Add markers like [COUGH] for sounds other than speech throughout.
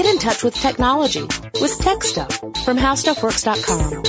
Get in touch with technology with Tech Stuff from HowStuffWorks.com.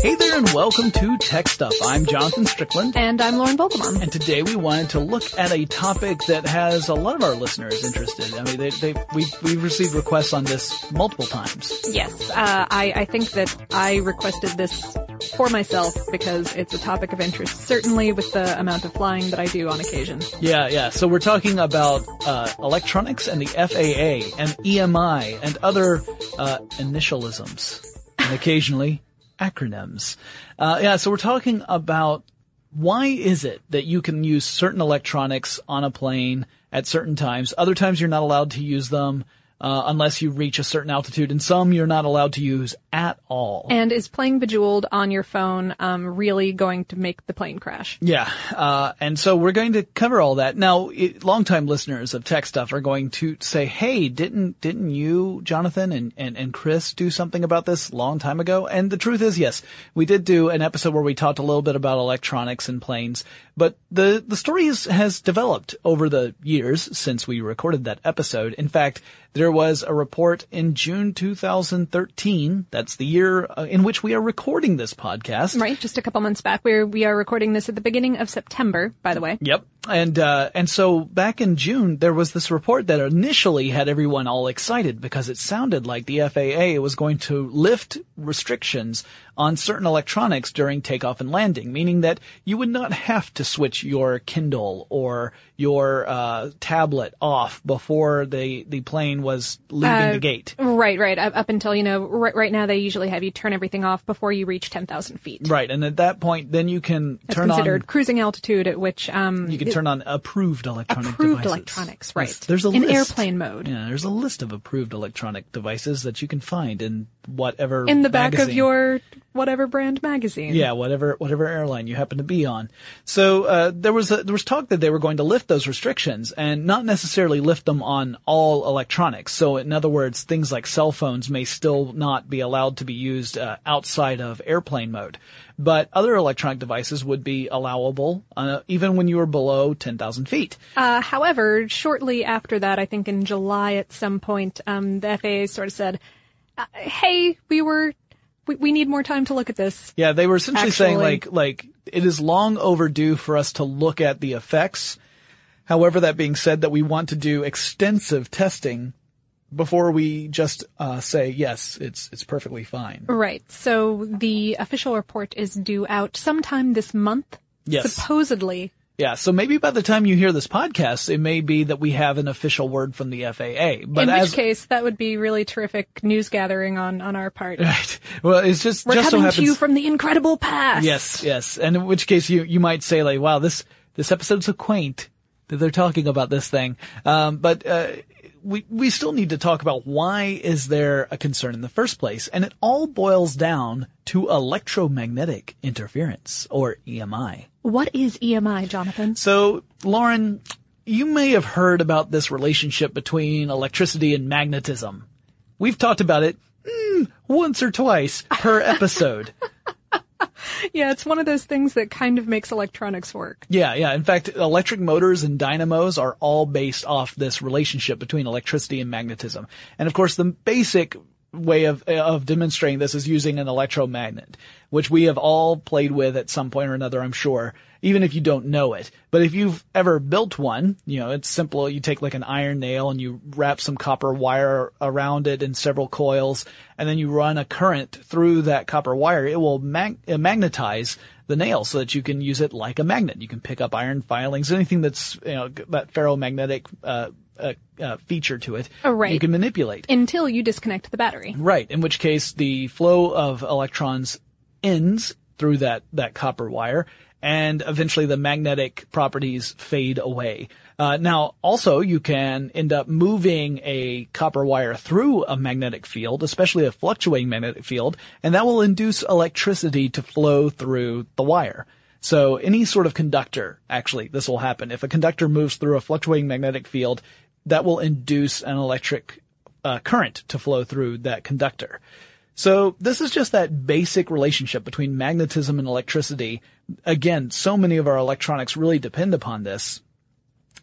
Hey there and welcome to Tech Stuff. I'm Jonathan Strickland. And I'm Lauren Vogelbaum. And today we wanted to look at a topic that has a lot of our listeners interested. I mean, they, they, we, we've received requests on this multiple times. Yes, uh, I, I think that I requested this for myself because it's a topic of interest, certainly with the amount of flying that I do on occasion. Yeah, yeah. So we're talking about uh, electronics and the FAA and EMI and other uh, initialisms and occasionally acronyms. Uh, yeah, so we're talking about why is it that you can use certain electronics on a plane at certain times? Other times you're not allowed to use them uh, unless you reach a certain altitude, and some you're not allowed to use at all. And is playing Bejeweled on your phone um, really going to make the plane crash? Yeah, uh, and so we're going to cover all that. Now, it, longtime listeners of Tech Stuff are going to say, "Hey, didn't didn't you, Jonathan and, and and Chris, do something about this long time ago?" And the truth is, yes, we did do an episode where we talked a little bit about electronics and planes, but the the story has, has developed over the years since we recorded that episode. In fact, there was a report in June 2013. That's the year uh, in which we are recording this podcast. Right, just a couple months back. We're we are recording this at the beginning of September, by the way. Yep. And uh, and so back in June, there was this report that initially had everyone all excited because it sounded like the FAA was going to lift restrictions on certain electronics during takeoff and landing, meaning that you would not have to switch your Kindle or your uh, tablet off before the the plane was leaving Uh, the gate. Right, right. Up, until you know, right, right now they usually have you turn everything off before you reach ten thousand feet. Right, and at that point, then you can That's turn considered on. cruising altitude at which um, You can turn on approved electronic approved devices. electronics, right? Yes, there's a list in list. airplane mode. Yeah, there's a list of approved electronic devices that you can find in whatever in the back of your whatever brand magazine. Yeah, whatever whatever airline you happen to be on. So uh, there was a, there was talk that they were going to lift those restrictions and not necessarily lift them on all electronics. So in other words, things like cell phones may still not be allowed to be used uh, outside of airplane mode, but other electronic devices would be allowable uh, even when you were below ten thousand feet. Uh, however, shortly after that, I think in July at some point, um, the FAA sort of said, uh, "Hey, we were, we, we need more time to look at this." Yeah, they were essentially saying like like it is long overdue for us to look at the effects. However, that being said, that we want to do extensive testing before we just uh, say yes, it's it's perfectly fine. Right. So the official report is due out sometime this month. Yes. Supposedly. Yeah, so maybe by the time you hear this podcast, it may be that we have an official word from the FAA. But in as which case, that would be really terrific news gathering on on our part. [LAUGHS] right, well, it's just We're just so coming happens. to you from the incredible past. Yes, yes. And in which case you, you might say like, wow, this, this episode's so quaint that they're talking about this thing. Um, but, uh, we, we still need to talk about why is there a concern in the first place? And it all boils down to electromagnetic interference or EMI. What is EMI, Jonathan? So, Lauren, you may have heard about this relationship between electricity and magnetism. We've talked about it mm, once or twice per [LAUGHS] episode. Yeah, it's one of those things that kind of makes electronics work. Yeah, yeah. In fact, electric motors and dynamos are all based off this relationship between electricity and magnetism. And of course, the basic way of of demonstrating this is using an electromagnet, which we have all played with at some point or another, I'm sure, even if you don't know it. But if you've ever built one, you know, it's simple. You take like an iron nail and you wrap some copper wire around it in several coils, and then you run a current through that copper wire. It will mag- uh, magnetize the nail so that you can use it like a magnet. You can pick up iron filings, anything that's, you know, that ferromagnetic, uh, uh, uh, feature to it. Oh, right. You can manipulate. Until you disconnect the battery. Right, in which case the flow of electrons ends through that, that copper wire and eventually the magnetic properties fade away. Uh, now, also you can end up moving a copper wire through a magnetic field, especially a fluctuating magnetic field, and that will induce electricity to flow through the wire. So any sort of conductor, actually, this will happen. If a conductor moves through a fluctuating magnetic field, that will induce an electric uh, current to flow through that conductor. So this is just that basic relationship between magnetism and electricity. Again, so many of our electronics really depend upon this.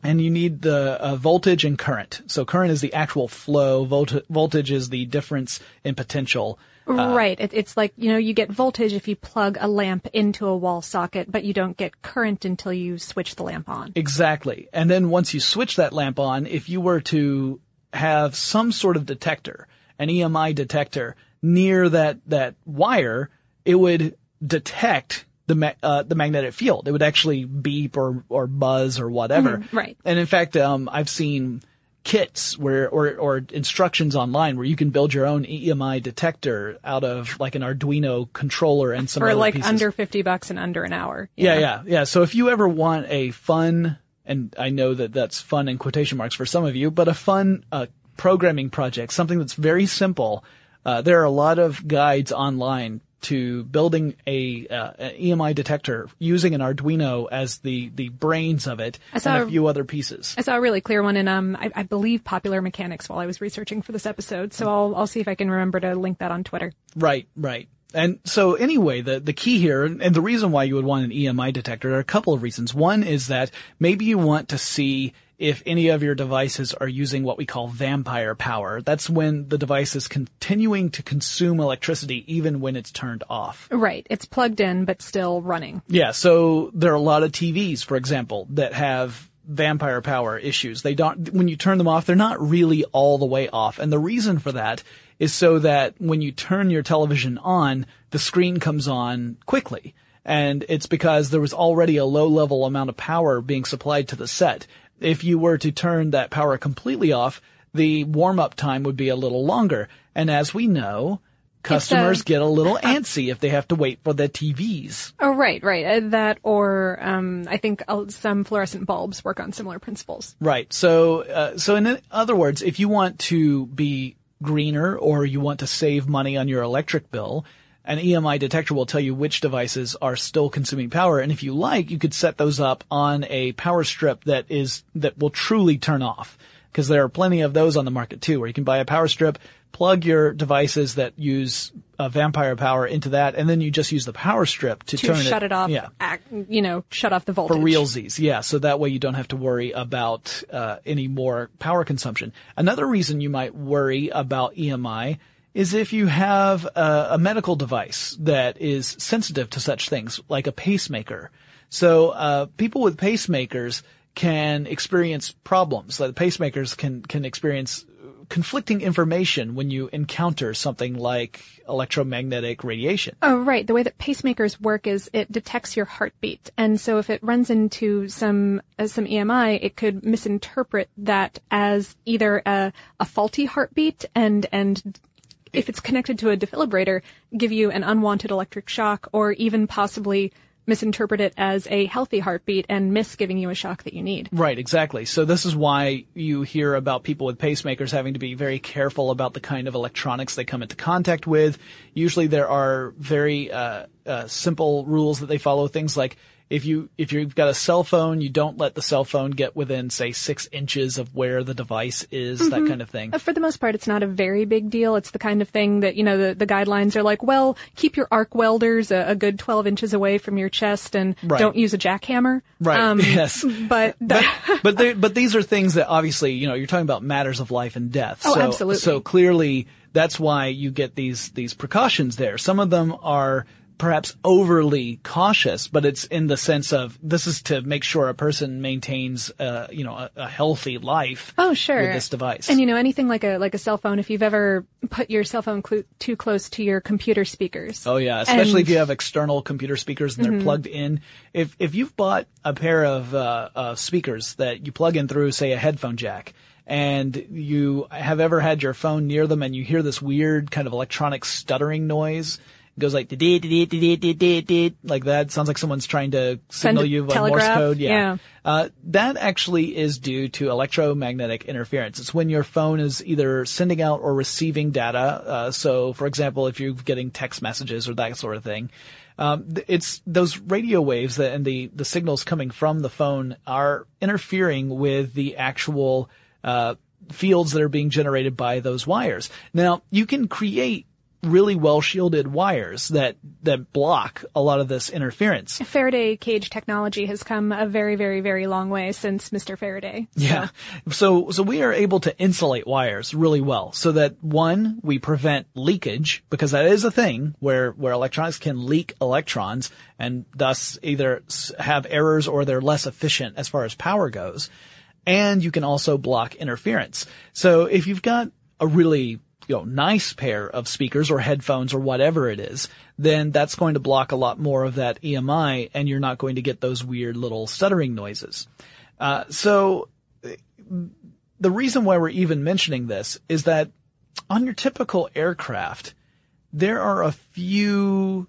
and you need the uh, voltage and current. So current is the actual flow. Volt- voltage is the difference in potential. Right. It, it's like, you know, you get voltage if you plug a lamp into a wall socket, but you don't get current until you switch the lamp on. Exactly. And then once you switch that lamp on, if you were to have some sort of detector, an EMI detector near that, that wire, it would detect the ma- uh, the magnetic field. It would actually beep or or buzz or whatever. right. And in fact, um, I've seen kits where or or instructions online where you can build your own EMI detector out of like an Arduino controller and some other pieces For like pieces. under 50 bucks and under an hour. Yeah, yeah, yeah. So if you ever want a fun, and I know that that's fun in quotation marks for some of you, but a fun uh, programming project, something that's very simple. Uh, there are a lot of guides online to building a, uh, an EMI detector using an Arduino as the the brains of it, and saw a a- few other pieces. I saw a really clear one in, um, I, I believe Popular Mechanics while I was researching for this episode. So I'll, I'll see if I can remember to link that on Twitter. Right, right. And so anyway, the, the key here, and the reason why you would want an EMI detector, there are a couple of reasons. One is that maybe you want to see if any of your devices are using what we call vampire power. That's when the device is continuing to consume electricity even when it's turned off. Right. It's plugged in, but still running. Yeah, so there are a lot of TVs, for example, that have vampire power issues. They don't, when you turn them off, they're not really all the way off. And the reason for that is so that when you turn your television on, the screen comes on quickly. And it's because there was already a low level amount of power being supplied to the set. If you were to turn that power completely off, the warm up time would be a little longer. And as we know, customers get a little [COUGHS] antsy if they have to wait for the TVs. Oh, right, right. Uh, that or, um, I think uh, some fluorescent bulbs work on similar principles. Right. So, uh, so in other words, if you want to be greener or you want to save money on your electric bill, an EMI detector will tell you which devices are still consuming power. And if you like, you could set those up on a power strip that is, that will truly turn off. Cause there are plenty of those on the market too, where you can buy a power strip, plug your devices that use uh, vampire power into that, and then you just use the power strip to, To turn shut it, off, Yeah. act, you know, shut off the voltage. For realsies, yeah. So that way you don't have to worry about uh, any more power consumption. Another reason you might worry about EMI is if you have a, a medical device that is sensitive to such things, like a pacemaker. So uh, people with pacemakers can experience problems. Like pacemakers can can experience conflicting information when you encounter something like electromagnetic radiation. Oh, right. The way that pacemakers work is it detects your heartbeat. And so if it runs into some, uh, some EMI, it could misinterpret that as either a, a faulty heartbeat and, and if it's connected to a defibrillator, give you an unwanted electric shock or even possibly misinterpret it as a healthy heartbeat and miss giving you a shock that you need. Right, exactly. So this is why you hear about people with pacemakers having to be very careful about the kind of electronics they come into contact with. Usually there are very uh, uh, simple rules that they follow. Things like if you if you've got a cell phone, you don't let the cell phone get within say six inches of where the device is. That kind of thing. Uh, For the most part, it's not a very big deal. It's the kind of thing that, you know, the, the guidelines are like, well, keep your arc welders a, a good 12 inches away from your chest and Right. don't use a jackhammer. Right. Um, [LAUGHS] yes. But, [LAUGHS] [LAUGHS] the, but they, but these are things that obviously you know you're talking about matters of life and death. Oh, so, absolutely. So clearly that's why you get these these precautions there. Some of them are perhaps overly cautious, but it's in the sense of this is to make sure a person maintains uh, you know a, a healthy life. Oh, sure. With this device. And you know, anything like a like a cell phone, if you've ever put your cell phone cl- too close to your computer speakers. Oh yeah, especially And- if you have external computer speakers and they're plugged in. If if you've bought a pair of uh, uh, speakers that you plug in through, say, a headphone jack, and you have ever had your phone near them and you hear this weird kind of electronic stuttering noise. It goes like "dee, dee, dee, dee, dee, dee, dee," like that. Sounds like someone's trying to signal you by telegraph? Morse code. Yeah. Uh, that actually is due to electromagnetic interference. It's when your phone is either sending out or receiving data. Uh, so, for example, if you're getting text messages or that sort of thing, um, it's those radio waves that, and the the signals coming from the phone are interfering with the actual uh, fields that are being generated by those wires. Now, you can create really well shielded wires that, that block a lot of this interference. Faraday cage technology has come a very, very, very long way since Mr. Faraday. So. Yeah. So, so we are able to insulate wires really well so that one, we prevent leakage because that is a thing where, where electronics can leak electrons and thus either have errors or they're less efficient as far as power goes. And you can also block interference. So if you've got a really you know, nice pair of speakers or headphones or whatever it is, then that's going to block a lot more of that EMI and you're not going to get those weird little stuttering noises. Uh, so the reason why we're even mentioning this is that on your typical aircraft, there are a few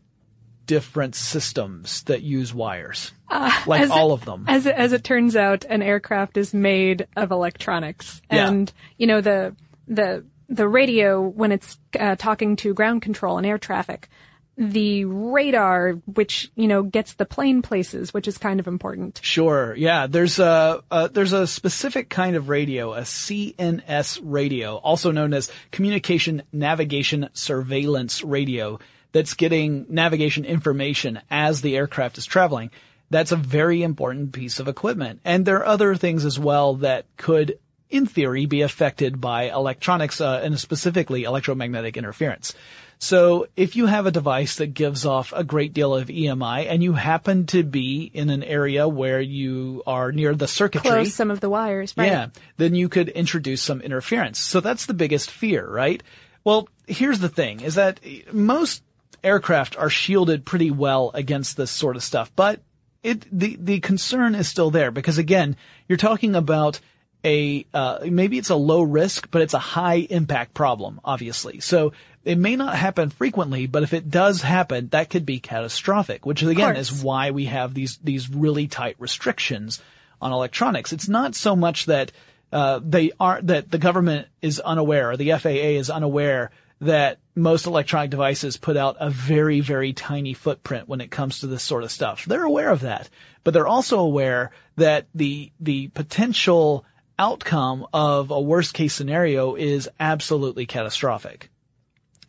different systems that use wires. Uh, like all it, of them. As it, as it turns out, an aircraft is made of electronics. And, yeah. you know, the, the the radio when it's uh, talking to ground control and air traffic, the radar, which you know gets the plane places, which is kind of important. Sure, yeah. There's a, a there's a specific kind of radio, a CNS radio, also known as Communication Navigation Surveillance Radio, that's getting navigation information as the aircraft is traveling. That's a very important piece of equipment. And there are other things as well that could in theory, be affected by electronics uh, and specifically electromagnetic interference. So if you have a device that gives off a great deal of EMI and you happen to be in an area where you are near the circuitry. Close some of the wires, right? Yeah. Then you could introduce some interference. So that's the biggest fear, right? Well, here's the thing is that most aircraft are shielded pretty well against this sort of stuff, but it, the, the concern is still there because again, you're talking about a uh, maybe it's a low risk, but it's a high impact problem, obviously. So it may not happen frequently, but if it does happen, that could be catastrophic. Which again is why we have these these really tight restrictions on electronics. It's not so much that uh, they aren't that the government is unaware or the FAA is unaware that most electronic devices put out a very, very tiny footprint when it comes to this sort of stuff. They're aware of that, but they're also aware that the, the potential outcome of a worst case scenario is absolutely catastrophic.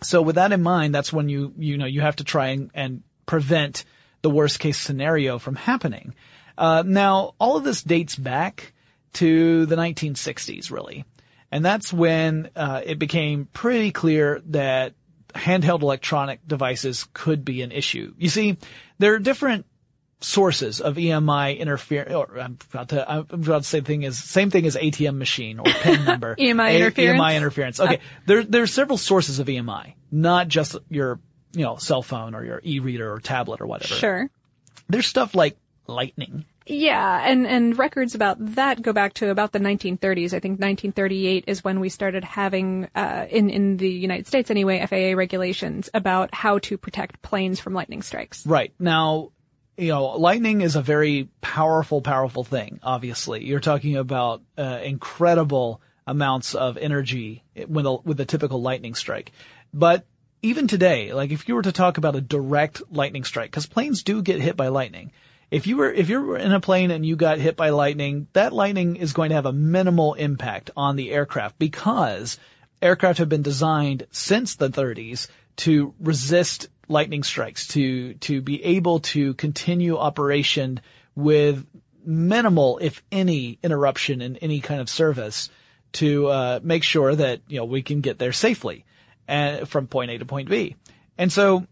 So with that in mind, that's when you, you know, you have to try and, and prevent the worst case scenario from happening. Uh, now, all of this dates back to the 1960s, really. And that's when uh, it became pretty clear that handheld electronic devices could be an issue. You see, there are different sources of EMI interference, or I'm about to, I'm about to say the thing is, same thing as ATM machine or PIN number. [LAUGHS] EMI A- interference? EMI interference. Okay. Uh, there, there's several sources of EMI, not just your, you know, cell phone or your e-reader or tablet or whatever. Sure. There's stuff like lightning. Yeah, and, and records about that go back to about the 1930s. I think 1938 is when we started having, uh, in, in the United States anyway, FAA regulations about how to protect planes from lightning strikes. Right. Now, you know, lightning is a very powerful, powerful thing. Obviously, you're talking about uh, incredible amounts of energy with a, with a typical lightning strike. But even today, like if you were to talk about a direct lightning strike, because planes do get hit by lightning. If you were if you're in a plane and you got hit by lightning, that lightning is going to have a minimal impact on the aircraft because aircraft have been designed since the 30s to resist lightning strikes to to be able to continue operation with minimal, if any, interruption in any kind of service to uh, make sure that you know we can get there safely and from point A to point B. And so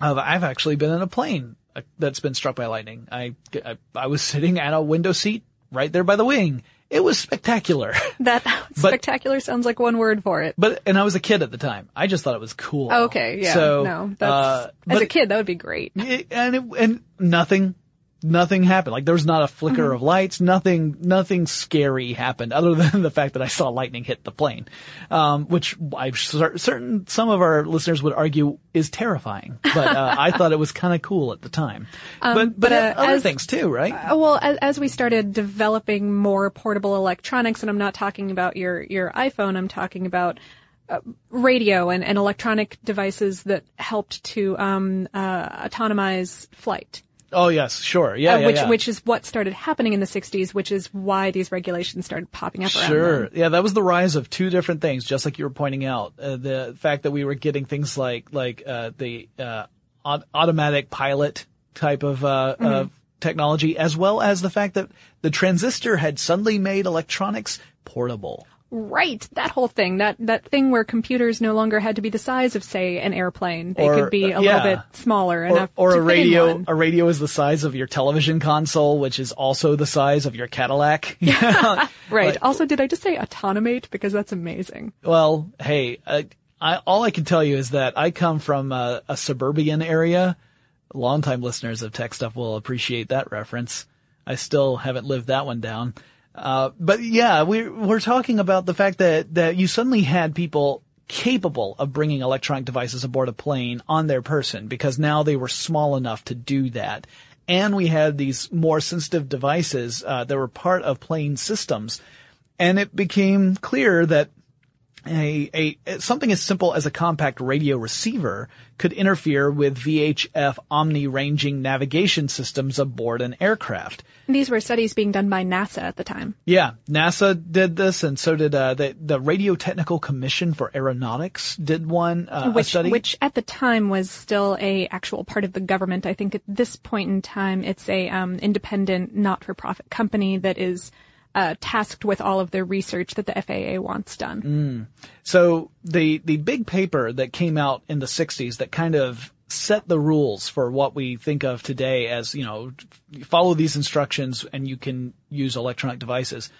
uh, I've actually been in a plane uh, that's been struck by lightning. I, I I was [LAUGHS] sitting at a window seat right there by the wing it was spectacular. [LAUGHS] That but, spectacular sounds like one word for it. But and I was a kid at the time. I just thought it was cool. okay, yeah. So no, that's uh, as a kid that would be great. It, and it, and nothing nothing happened. Like there was not a flicker mm-hmm. of lights. Nothing, nothing scary happened other [LAUGHS] than the fact that I saw lightning hit the plane, um, which I'm certain some of our listeners would argue is terrifying. But uh, I thought it was kind of cool at the time. Um, but but, but uh, other as, things too, right? Uh, well, as, as, we started developing more portable electronics, and I'm not talking about your your iPhone. I'm talking about uh, radio and, and electronic devices that helped to um, uh, autonomize flight. Oh yes, sure. Yeah, uh, yeah, which yeah. which is what started happening in the 60s, which is why these regulations started popping up around Sure. Yeah, that was the rise of two different things, just like you were pointing out. Uh, the fact that we were getting things like, like, uh, the, uh, aut- automatic pilot type of, uh, Mm-hmm. uh, technology, as well as the fact that the transistor had suddenly made electronics portable. Right, that whole thing, that that thing where computers no longer had to be the size of, say, an airplane. They Or, could be a yeah. little bit smaller Or, enough or to a radio, a radio is the size of your television console, which is also the size of your Cadillac. [LAUGHS] [LAUGHS] Right. Like- also, did I just say autonomate? Because that's amazing. Well, hey, uh, I, all I can tell you is that I come from a, a suburban area. Longtime listeners of Tech Stuff will appreciate that reference. I still haven't lived that one down. Uh, but yeah, we're, we're talking about the fact that, that you suddenly had people capable of bringing electronic devices aboard a plane on their person because now they were small enough to do that. And we had these more sensitive devices, uh, that were part of plane systems. And it became clear that a, a something as simple as a compact radio receiver could interfere with VHF omni-ranging navigation systems aboard an aircraft. These were studies being done by NASA at the time. Yeah, NASA did this, and so did uh, the the Radio Technical Commission for Aeronautics did one uh, which study. which at the time was still a actual part of the government. I think at this point in time, it's a um, independent, not-for-profit company that is uh, tasked with all of the research that the FAA wants done. So the the big paper that came out in the 60s that kind of set the rules for what we think of today as, you know, follow these instructions and you can use electronic devices.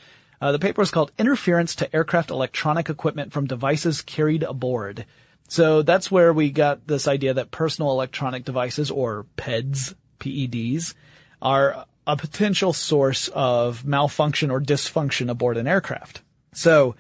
Uh, the paper is called Interference to Aircraft Electronic Equipment from Devices Carried Aboard. So that's where we got this idea that personal electronic devices or PEDs, PEDs, are a potential source of malfunction or dysfunction aboard an aircraft. So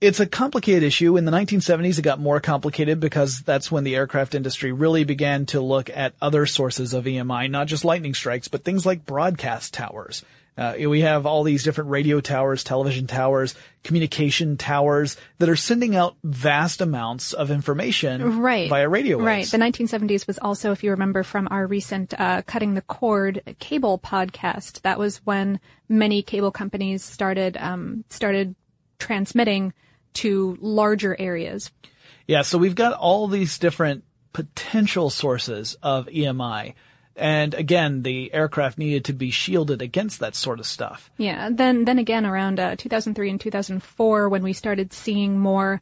it's a complicated issue. In the 1970s, it got more complicated because that's when the aircraft industry really began to look at other sources of EMI, not just lightning strikes, but things like broadcast towers. Uh, we have all these different radio towers, television towers, communication towers that are sending out vast amounts of information Right. via radio waves. Right. The 1970s was also, if you remember from our recent uh, Cutting the Cord cable podcast, that was when many cable companies started um, started transmitting to larger areas. Yeah, so we've got all these different potential sources of EMI. And again, the aircraft needed to be shielded against that sort of stuff. Yeah. Then then again, around uh, 2003 and 2004, when we started seeing more.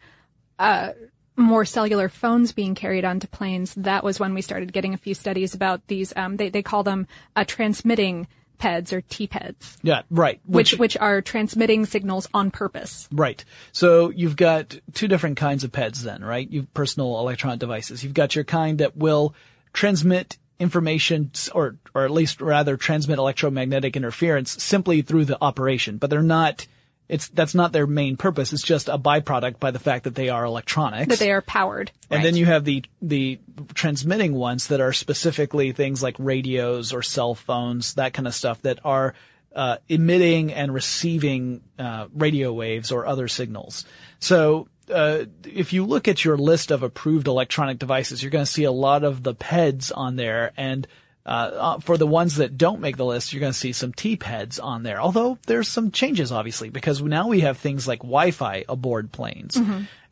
Uh, more cellular phones being carried onto planes. That was when we started getting a few studies about these. Um, they they call them uh, transmitting PEDs or TPEDs, Yeah, right. which which are transmitting signals on purpose. Right. So you've got two different kinds of PEDs then, right? You've personal electronic devices. You've got your kind that will transmit information or, or at least rather transmit electromagnetic interference simply through the operation, but they're not, it's, that's not their main purpose. It's just a byproduct by the fact that they are electronics. That they are powered. And right. then you have the the transmitting ones that are specifically things like radios or cell phones, that kind of stuff that are uh, emitting and receiving uh, radio waves or other signals. So uh, if you look at your list of approved electronic devices, you're going to see a lot of the PEDs on there, and uh, uh, for the ones that don't make the list, you're going to see some T-PEDs on there. Although there's some changes, obviously, because now we have things like Wi-Fi aboard planes.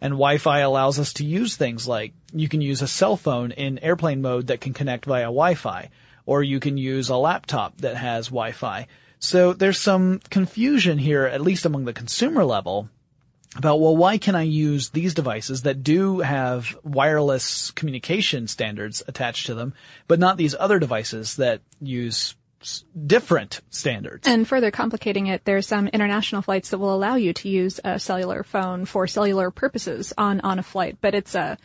And Wi-Fi allows us to use things like you can use a cell phone in airplane mode that can connect via Wi-Fi, or you can use a laptop that has Wi-Fi. So there's some confusion here, at least among the consumer level, about, well, why can I use these devices that do have wireless communication standards attached to them, but not these other devices that use different standards? And further complicating it, there's some international flights that will allow you to use a cellular phone for cellular purposes on, on a flight, but it's a,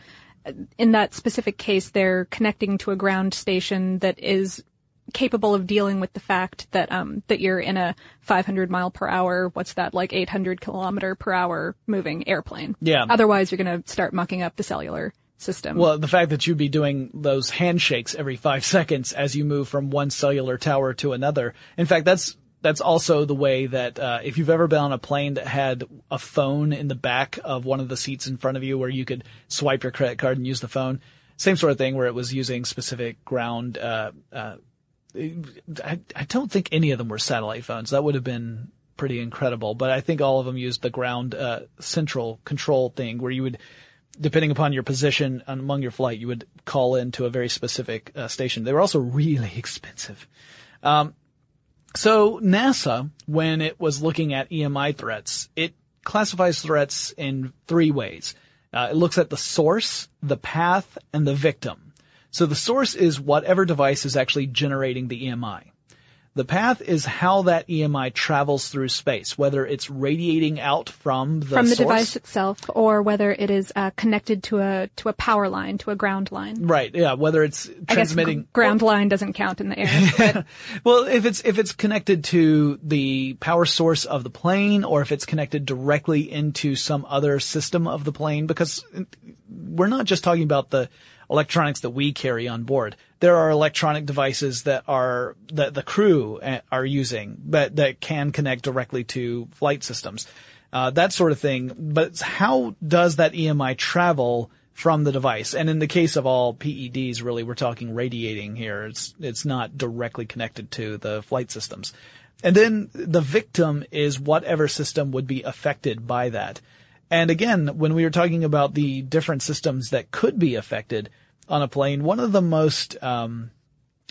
in that specific case, they're connecting to a ground station that is capable of dealing with the fact that, um, that you're in a 500 mile per hour, what's that, like 800 kilometer per hour moving airplane. Yeah. Otherwise, you're going to start mucking up the cellular system. Well, the fact that you'd be doing those handshakes every five seconds as you move from one cellular tower to another. In fact, that's that's also the way that uh, if you've ever been on a plane that had a phone in the back of one of the seats in front of you, where you could swipe your credit card and use the phone, same sort of thing, where it was using specific ground uh, uh, I, I don't think any of them were satellite phones. That would have been pretty incredible. But I think all of them used the ground uh, central control thing where you would, depending upon your position among your flight, you would call into a very specific uh, station. They were also really [LAUGHS] expensive. Um, so NASA, when it was looking at EMI threats, it classifies threats in three ways. Uh, it looks at the source, the path, and the victim. So the source is whatever device is actually generating the EMI. The path is how that EMI travels through space, whether it's radiating out from the from the source. device itself, or whether it is uh, connected to a to a power line, to a ground line. Right, yeah, whether it's I guess transmitting gr- ground line doesn't count in the air. [LAUGHS] But Well, if it's if it's connected to the power source of the plane, or if it's connected directly into some other system of the plane, because we're not just talking about the electronics that we carry on board. There are electronic devices that are that the crew uh, are using that that can connect directly to flight systems, uh, that sort of thing. But how does that EMI travel? From the device, and in the case of all PEDs, really, we're talking radiating here. It's it's not directly connected to the flight systems. And then the victim is whatever system would be affected by that. And again, when we were talking about the different systems that could be affected on a plane, one of the most um,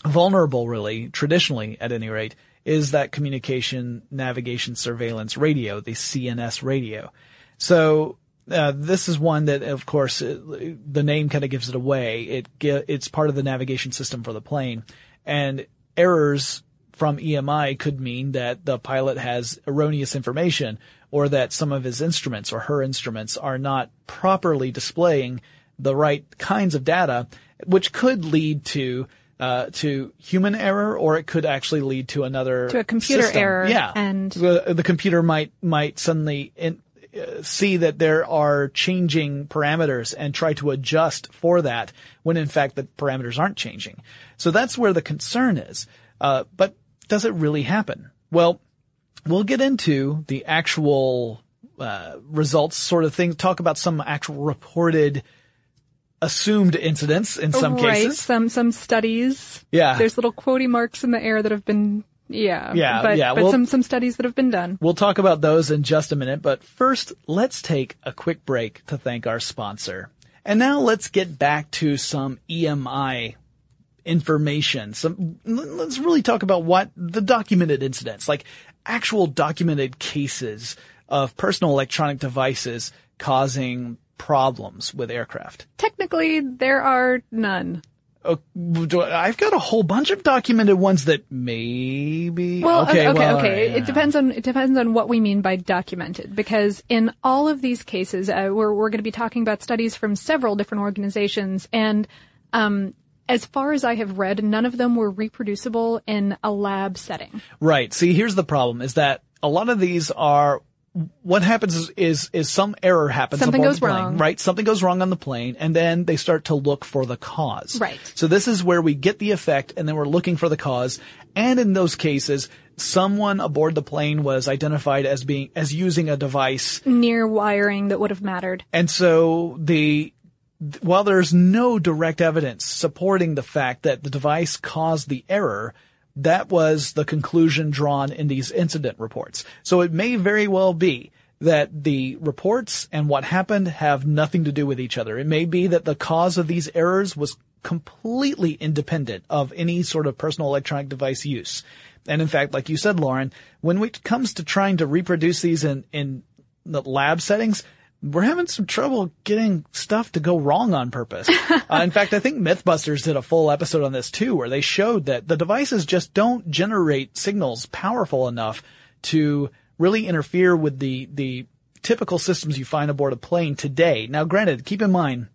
vulnerable, really, traditionally at any rate, is that communication, navigation, surveillance radio, the CNS radio. So uh, this is one that, of course, uh, the name kind of gives it away. It ge- it's part of the navigation system for the plane, and errors from EMI could mean that the pilot has erroneous information or that some of his instruments or her instruments are not properly displaying the right kinds of data, which could lead to uh, to human error, or it could actually lead to another To a computer system. error, Yeah, and- the, the computer might might suddenly in, uh, see that there are changing parameters and try to adjust for that when in fact the parameters aren't changing. So that's where the concern is. Uh, but does it really happen? Well, we'll get into the actual uh, results sort of thing, talk about some actual reported assumed incidents in some right, cases. some some studies. Yeah. There's little quotey marks in the air that have been yeah. Yeah, But, yeah, but well- some some studies that have been done. We'll talk about those in just a minute, but first, let's take a quick break to thank our sponsor. And now let's get back to some EMI information. Some, let's really talk about what the documented incidents, like actual documented cases of personal electronic devices causing problems with aircraft. Technically, there are none. Uh, I've got a whole bunch of documented ones that maybe. Well, okay, okay, well, okay. yeah. It depends on it depends on what we mean by documented. Because in all of these cases, uh, we're we're going to be talking about studies from several different organizations, and um, as far as I have read, none of them were reproducible in a lab setting. Right. See, here's the problem: is that a lot of these are. What happens is, is, is some error happens Something goes the plane, wrong. right? Something goes wrong on the plane, and then they start to look for the cause. Right. So this is where we get the effect, and then we're looking for the cause. And in those cases, someone aboard the plane was identified as being as using a device Near wiring that would have mattered. and so the, th- while there's no direct evidence supporting the fact that the device caused the error, that was the conclusion drawn in these incident reports. So it may very well be that the reports and what happened have nothing to do with each other. It may be that the cause of these errors was completely independent of any sort of personal electronic device use. And in fact, like you said, Lauren, when it comes to trying to reproduce these in, in the lab settings, we're having some trouble getting stuff to go wrong on purpose. [LAUGHS] uh, in fact, I think Mythbusters did a full episode on this too, where they showed that the devices just don't generate signals powerful enough to really interfere with the, the typical systems you find aboard a plane today. Now, granted, keep in mind,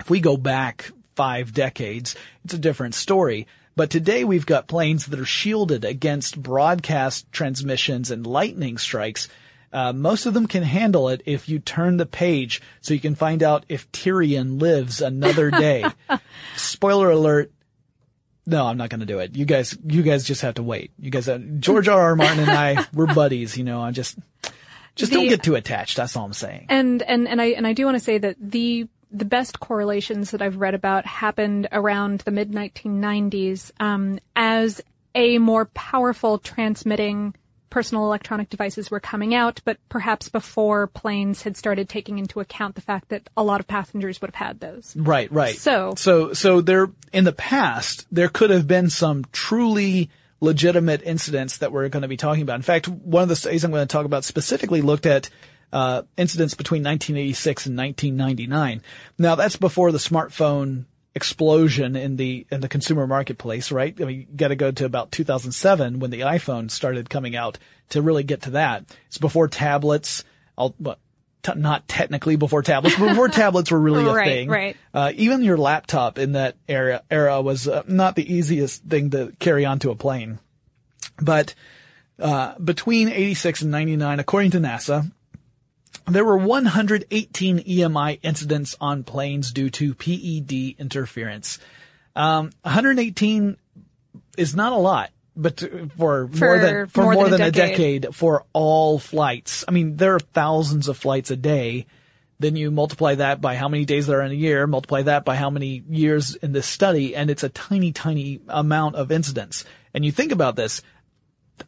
if we go back five decades, it's a different story. But today we've got planes that are shielded against broadcast transmissions and lightning strikes. Uh, most of them can handle it if you turn the page so you can find out if Tyrion lives another day. [LAUGHS] Spoiler alert. No, I'm not going to do it. You guys, you guys just have to wait. You guys, uh, George R. R. [LAUGHS] Martin and I, we're buddies, you know, I just, just don't get too attached. That's all I'm saying. And and and I and I do want to say that the the best correlations that I've read about happened around the mid 1990s um, as a more powerful transmitting personal electronic devices were coming out, but perhaps before planes had started taking into account the fact that a lot of passengers would have had those. Right, right. So- so, so there, in the past, there could have been some truly legitimate incidents that we're going to be talking about. In fact, one of the studies I'm going to talk about specifically looked at uh, incidents between 1986 and 1999. Now that's before the smartphone explosion in the in the consumer marketplace, right? I mean, you got to go to about 2007 when the iPhone started coming out to really get to that. It's before tablets. I'll, well, t- not technically before tablets, but before [LAUGHS] tablets were really a Right, thing. right. Uh, even your laptop in that era era was uh, not the easiest thing to carry onto a plane. But uh, between 86 and 99, according to NASA, there were 118 EMI incidents on planes due to PED interference. Um, 118 is not a lot, but for, more than for more more, than a than, a decade. decade for all flights. I mean, there are thousands of flights a day. Then you multiply that by how many days there are in a year, multiply that by how many years in this study, and it's a tiny, tiny amount of incidents. And you think about this,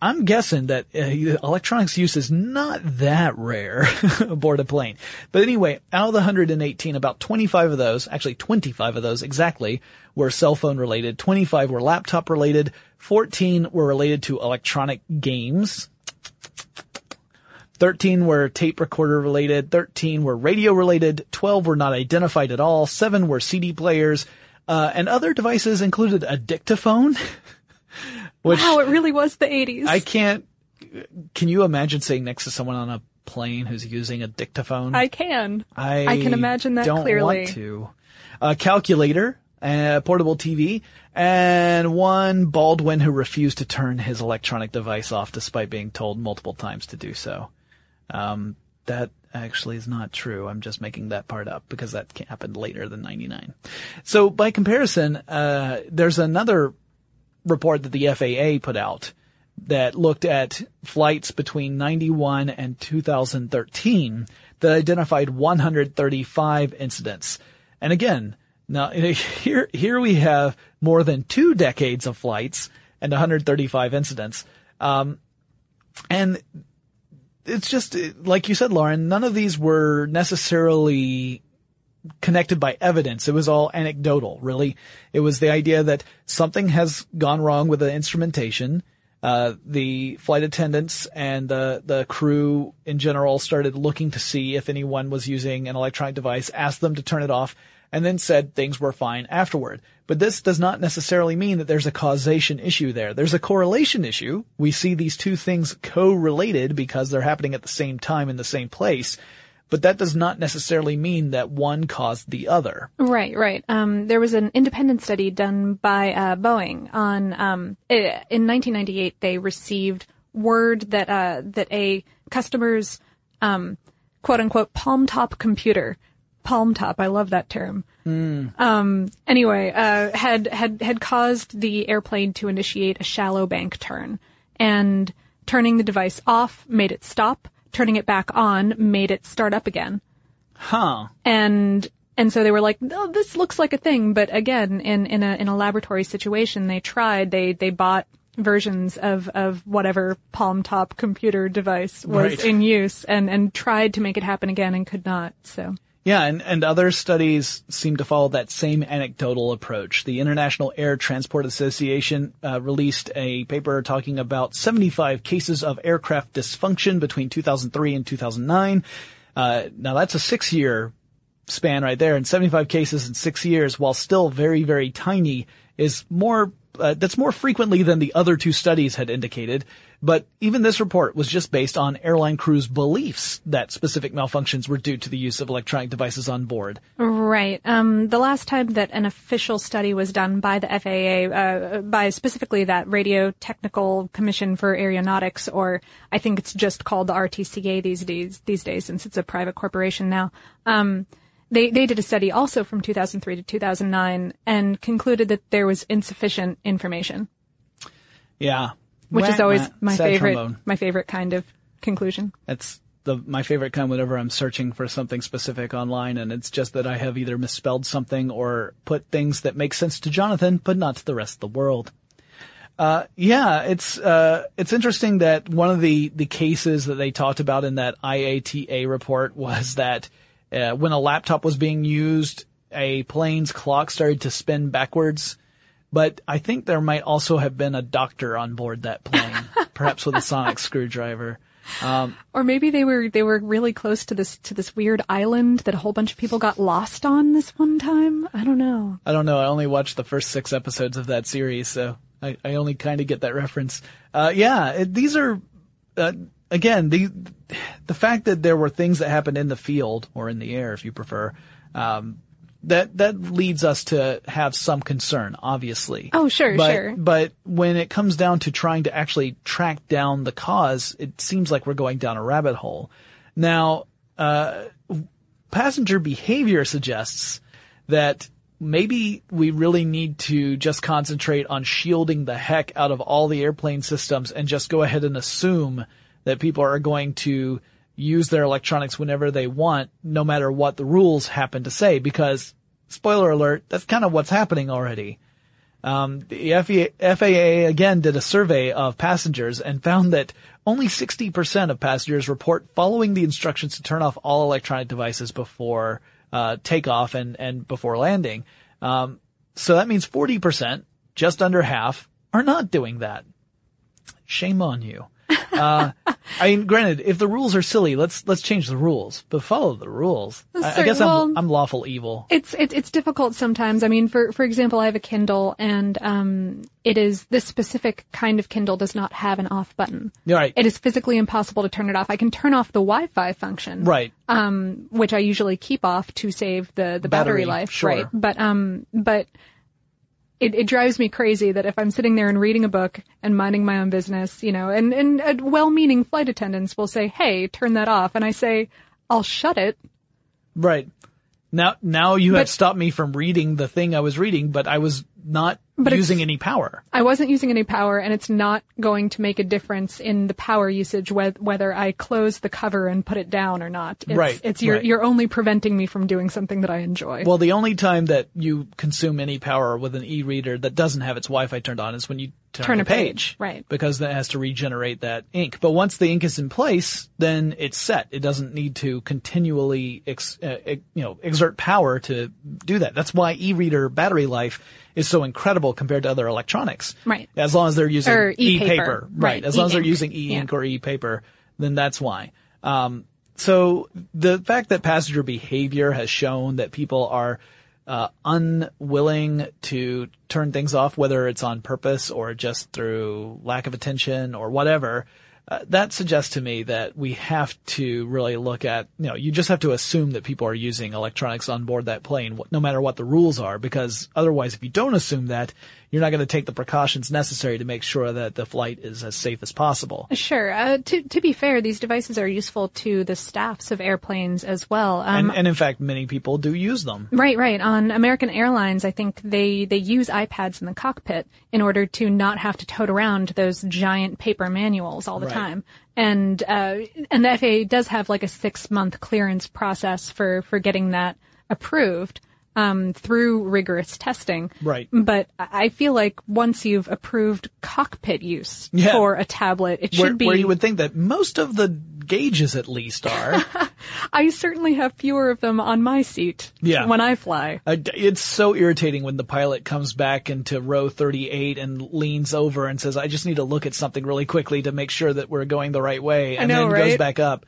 I'm guessing that uh, electronics use is not that rare [LAUGHS] aboard a plane. But anyway, out of the 118, about 25 of those, actually 25 of those exactly, were cell phone related, 25 were laptop related, 14 were related to electronic games, 13 were tape recorder related, 13 were radio related, 12 were not identified at all, 7 were CD players, uh, and other devices included a dictaphone, [LAUGHS] which Wow, it really was the 80s. I can't. Can you imagine sitting next to someone on a plane who's using a dictaphone? I can. I, I can imagine that don't clearly. want to. A calculator, a portable TV, and one Baldwin who refused to turn his electronic device off despite being told multiple times to do so. Um, that actually is not true. I'm just making that part up because that happened later than 99. So by comparison, uh, there's another report that the FAA put out that looked at flights between 91 and 2013 that identified 135 incidents. And again, now [LAUGHS] here, here we have more than two decades of flights and 135 incidents. Um, and it's just, like you said, Lauren, none of these were necessarily connected by evidence. It was all anecdotal, really. It was the idea that something has gone wrong with the instrumentation. Uh, the flight attendants and the, the crew in general started looking to see if anyone was using an electronic device, asked them to turn it off, and then said things were fine afterward. But this does not necessarily mean that there's a causation issue there. There's a correlation issue. We see these two things co-related because they're happening at the same time in the same place but that does not necessarily mean that one caused the other. Right, right. Um, there was an independent study done by uh, Boeing on um, in 1998. They received word that uh, that a customer's um, quote unquote palm top computer, palm top. I love that term. Um, anyway, uh, had had had caused the airplane to initiate a shallow bank turn, and turning the device off made it stop. Turning it back on made it start up again Huh. and and so they were like, oh, this looks like a thing, but again, in in a in a laboratory situation, they tried. They they bought versions of of whatever palm top computer device was Right. in use, and and tried to make it happen again, and could not. So Yeah, and, and other studies seem to follow that same anecdotal approach. The International Air Transport Association uh, released a paper talking about 75 cases of aircraft dysfunction between 2003 and 2009. Uh, now that's a six-year span right there, and 75 cases in six years, while still very, very tiny, is more. Uh, that's more frequently than the other two studies had indicated. But even this report was just based on airline crews' beliefs that specific malfunctions were due to the use of electronic devices on board. Right. Um, the last time that an official study was done by the FAA, uh, by specifically that Radio Technical Commission for Aeronautics, or I think it's just called the RTCA these days, these days since it's a private corporation now. Um, they, they did a study also from 2003 to 2009 and concluded that there was insufficient information, Yeah. which is always my Sad favorite, trombone. my favorite kind of conclusion. That's the my favorite kind whenever I'm searching for something specific online, and it's just that I have either misspelled something or put things that make sense to Jonathan, but not to the rest of the world. Uh, yeah, it's uh, it's interesting that one of the the cases that they talked about in that IATA report [LAUGHS] was that uh, when a laptop was being used, a plane's clock started to spin backwards. But I think there might also have been a doctor on board that plane, [LAUGHS] perhaps with a sonic screwdriver. Or maybe they were they were really close to this to this weird island that a whole bunch of people got lost on this one time. I don't know. I don't know. I only watched the first six episodes of that series, so I, I only kind of get that reference. Uh, yeah, it, these are, uh, again, the, the fact that there were things that happened in the field or in the air, if you prefer, um, that, that leads us to have some concern, obviously. Oh, sure, but, sure. But when it comes down to trying to actually track down the cause, it seems like we're going down a rabbit hole. Now, uh, passenger behavior suggests that maybe we really need to just concentrate on shielding the heck out of all the airplane systems and just go ahead and assume that people are going to use their electronics whenever they want, no matter what the rules happen to say, because spoiler alert, that's kind of what's happening already. Um, the FAA again did a survey of passengers and found that only 60% of passengers report following the instructions to turn off all electronic devices before uh, takeoff and, and before landing. Um, so that means 40%, just under half, are not doing that. Shame on you. Uh, I mean, granted, if the rules are silly, let's let's change the rules, but follow the rules. I, I guess Well- I'm I'm lawful evil. It's it's it's difficult sometimes. I mean, for for example, I have a Kindle, and um, it is this specific kind of Kindle does not have an off button. Right. It is physically impossible to turn it off. I can turn off the Wi-Fi function, Right. Um, which I usually keep off to save the the battery, Battery, life, sure. right? But um, but it, it drives me crazy that if I'm sitting there and reading a book and minding my own business, you know, and, and uh, well-meaning flight attendants will say, hey, turn that off. And I say, I'll shut it. Right. Now, now you have But- stopped me from reading the thing I was reading, but I was not But using any power. I wasn't using any power and it's not going to make a difference in the power usage whe- whether I close the cover and put it down or not. It's, Right, It's you're, right. you're only preventing me from doing something that I enjoy. Well, the only time that you consume any power with an e-reader that doesn't have its Wi-Fi turned on is when you turn, Turn a page, right. Because that has to regenerate that ink. But once the ink is in place, then it's set. It doesn't need to continually, ex, uh, ex- you know, exert power to do that. That's why e-reader battery life is so incredible compared to other electronics. Right. As long as they're using Or e-paper. e-paper. Right. Right, As long as they're using e-ink Yeah. or e-paper, then that's why. Um, so the fact that passenger behavior has shown that people are uh, unwilling to turn things off, whether it's on purpose or just through lack of attention or whatever, uh, that suggests to me that we have to really look at, you know, you just have to assume that people are using electronics on board that plane, no matter what the rules are, because otherwise, if you don't assume that, you're not going to take the precautions necessary to make sure that the flight is as safe as possible. Sure. Uh, to to be fair, these devices are useful to the staffs of airplanes as well. Um, And, and in fact, many people do use them. Right, right. On American Airlines, I think they, they use iPads in the cockpit in order to not have to tote around those giant paper manuals all the Right. Time. And, uh, and the FAA does have like a six month clearance process for, for getting that approved. Um, through rigorous testing. Right. But I I feel like once you've approved cockpit use Yeah. for a tablet, it should Where, be. where you would think that most of the gauges at least are. [LAUGHS] I certainly have fewer of them on my seat. Yeah. When I fly. It's so irritating when the pilot comes back into row 38 and leans over and says, I just need to look at something really quickly to make sure that we're going the right way. And know, then goes back up.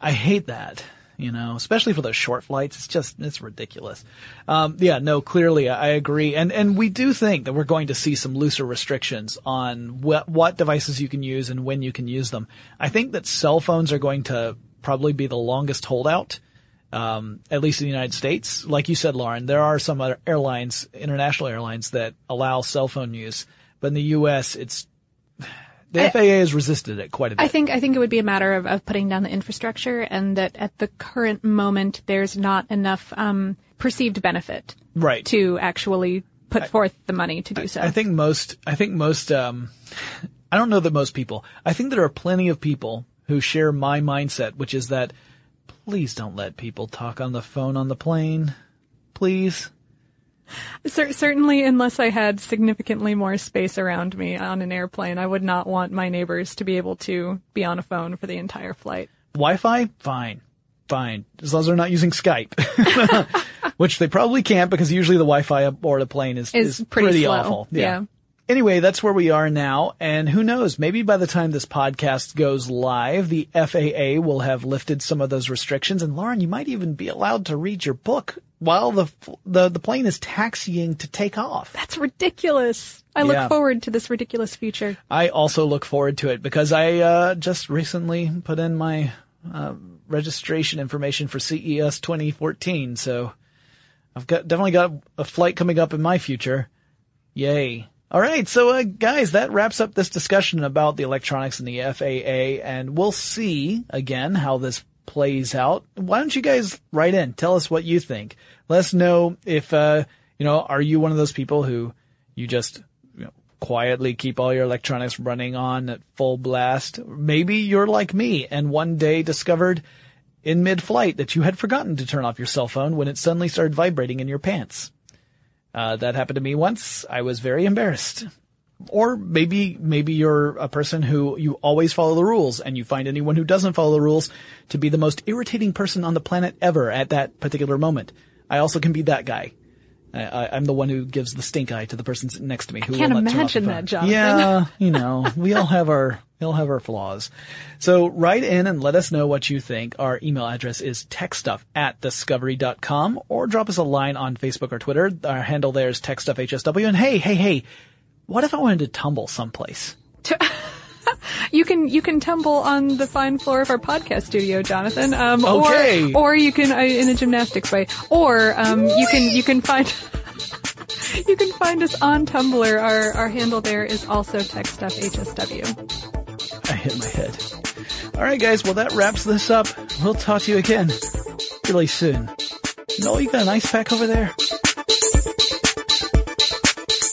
I hate that, you know, especially for those short flights. It's just, it's ridiculous. Um, yeah, no, clearly I agree. And, and we do think that we're going to see some looser restrictions on what, what devices you can use and when you can use them. I think that cell phones are going to probably be the longest holdout um, at least in the United States. Like you said, Lauren, there are some other airlines, international airlines that allow cell phone use, but in the U.S., it's the FAA has resisted it quite a bit. I think I think it would be a matter of, of putting down the infrastructure, and that at the current moment there's not enough um, perceived benefit right. to actually put forth the money to do so. I think most, I think most, um, I don't know that most people, I think there are plenty of people who share my mindset, which is that please don't let people talk on the phone on the plane. Please. Cer- certainly, unless I had significantly more space around me on an airplane, I would not want my neighbors to be able to be on a phone for the entire flight. Wi-Fi? Fine. Fine. As long as they're not using Skype. [LAUGHS] Which they probably can't because usually the Wi-Fi aboard a plane is, Is is pretty slow. awful. Yeah. Anyway, that's where we are now. And who knows, maybe by the time this podcast goes live, the FAA will have lifted some of those restrictions. And Lauren, you might even be allowed to read your book while the, the, the plane is taxiing to take off. That's ridiculous. I Yeah. look forward to this ridiculous future. I also look forward to it because I uh, just recently put in my uh, registration information for CES 2014. So I've got definitely got a flight coming up in my future. Yay. All right. So, uh, guys, that wraps up this discussion about the electronics and the FAA and we'll see again how this plays out. Why don't you guys write in? Tell us what you think. Let us know if, uh, you know, are you one of those people who you just you know, quietly keep all your electronics running on at full blast? Maybe you're like me and one day discovered in mid-flight that you had forgotten to turn off your cell phone when it suddenly started vibrating in your pants. Uh, that happened to me once. I was very embarrassed. Or maybe, maybe you're a person who you always follow the rules and you find anyone who doesn't follow the rules to be the most irritating person on the planet ever at that particular moment. I also can be that guy. I, I, I'm the one who gives the stink eye to the person sitting next to me. Who can't will not turn off the imagine that, Jonathan. Yeah, [LAUGHS] you know, we all have our, we all have our flaws. So write in and let us know what you think. Our email address is techstuff at discovery.com or drop us a line on Facebook or Twitter. Our handle there is techstuffhsw. And hey, hey, hey, what if I wanted to tumble someplace? You can you can tumble on the fine floor of our podcast studio, Jonathan. Um, Okay. Or, or you can uh, in a gymnastics way, or um, you can you can find. [LAUGHS] You can find us on Tumblr. Our our handle there is also techstuffhsw. I hit my head. All right, guys. Well, that wraps this up. We'll talk to you again really soon. Noel, you got an ice pack over there?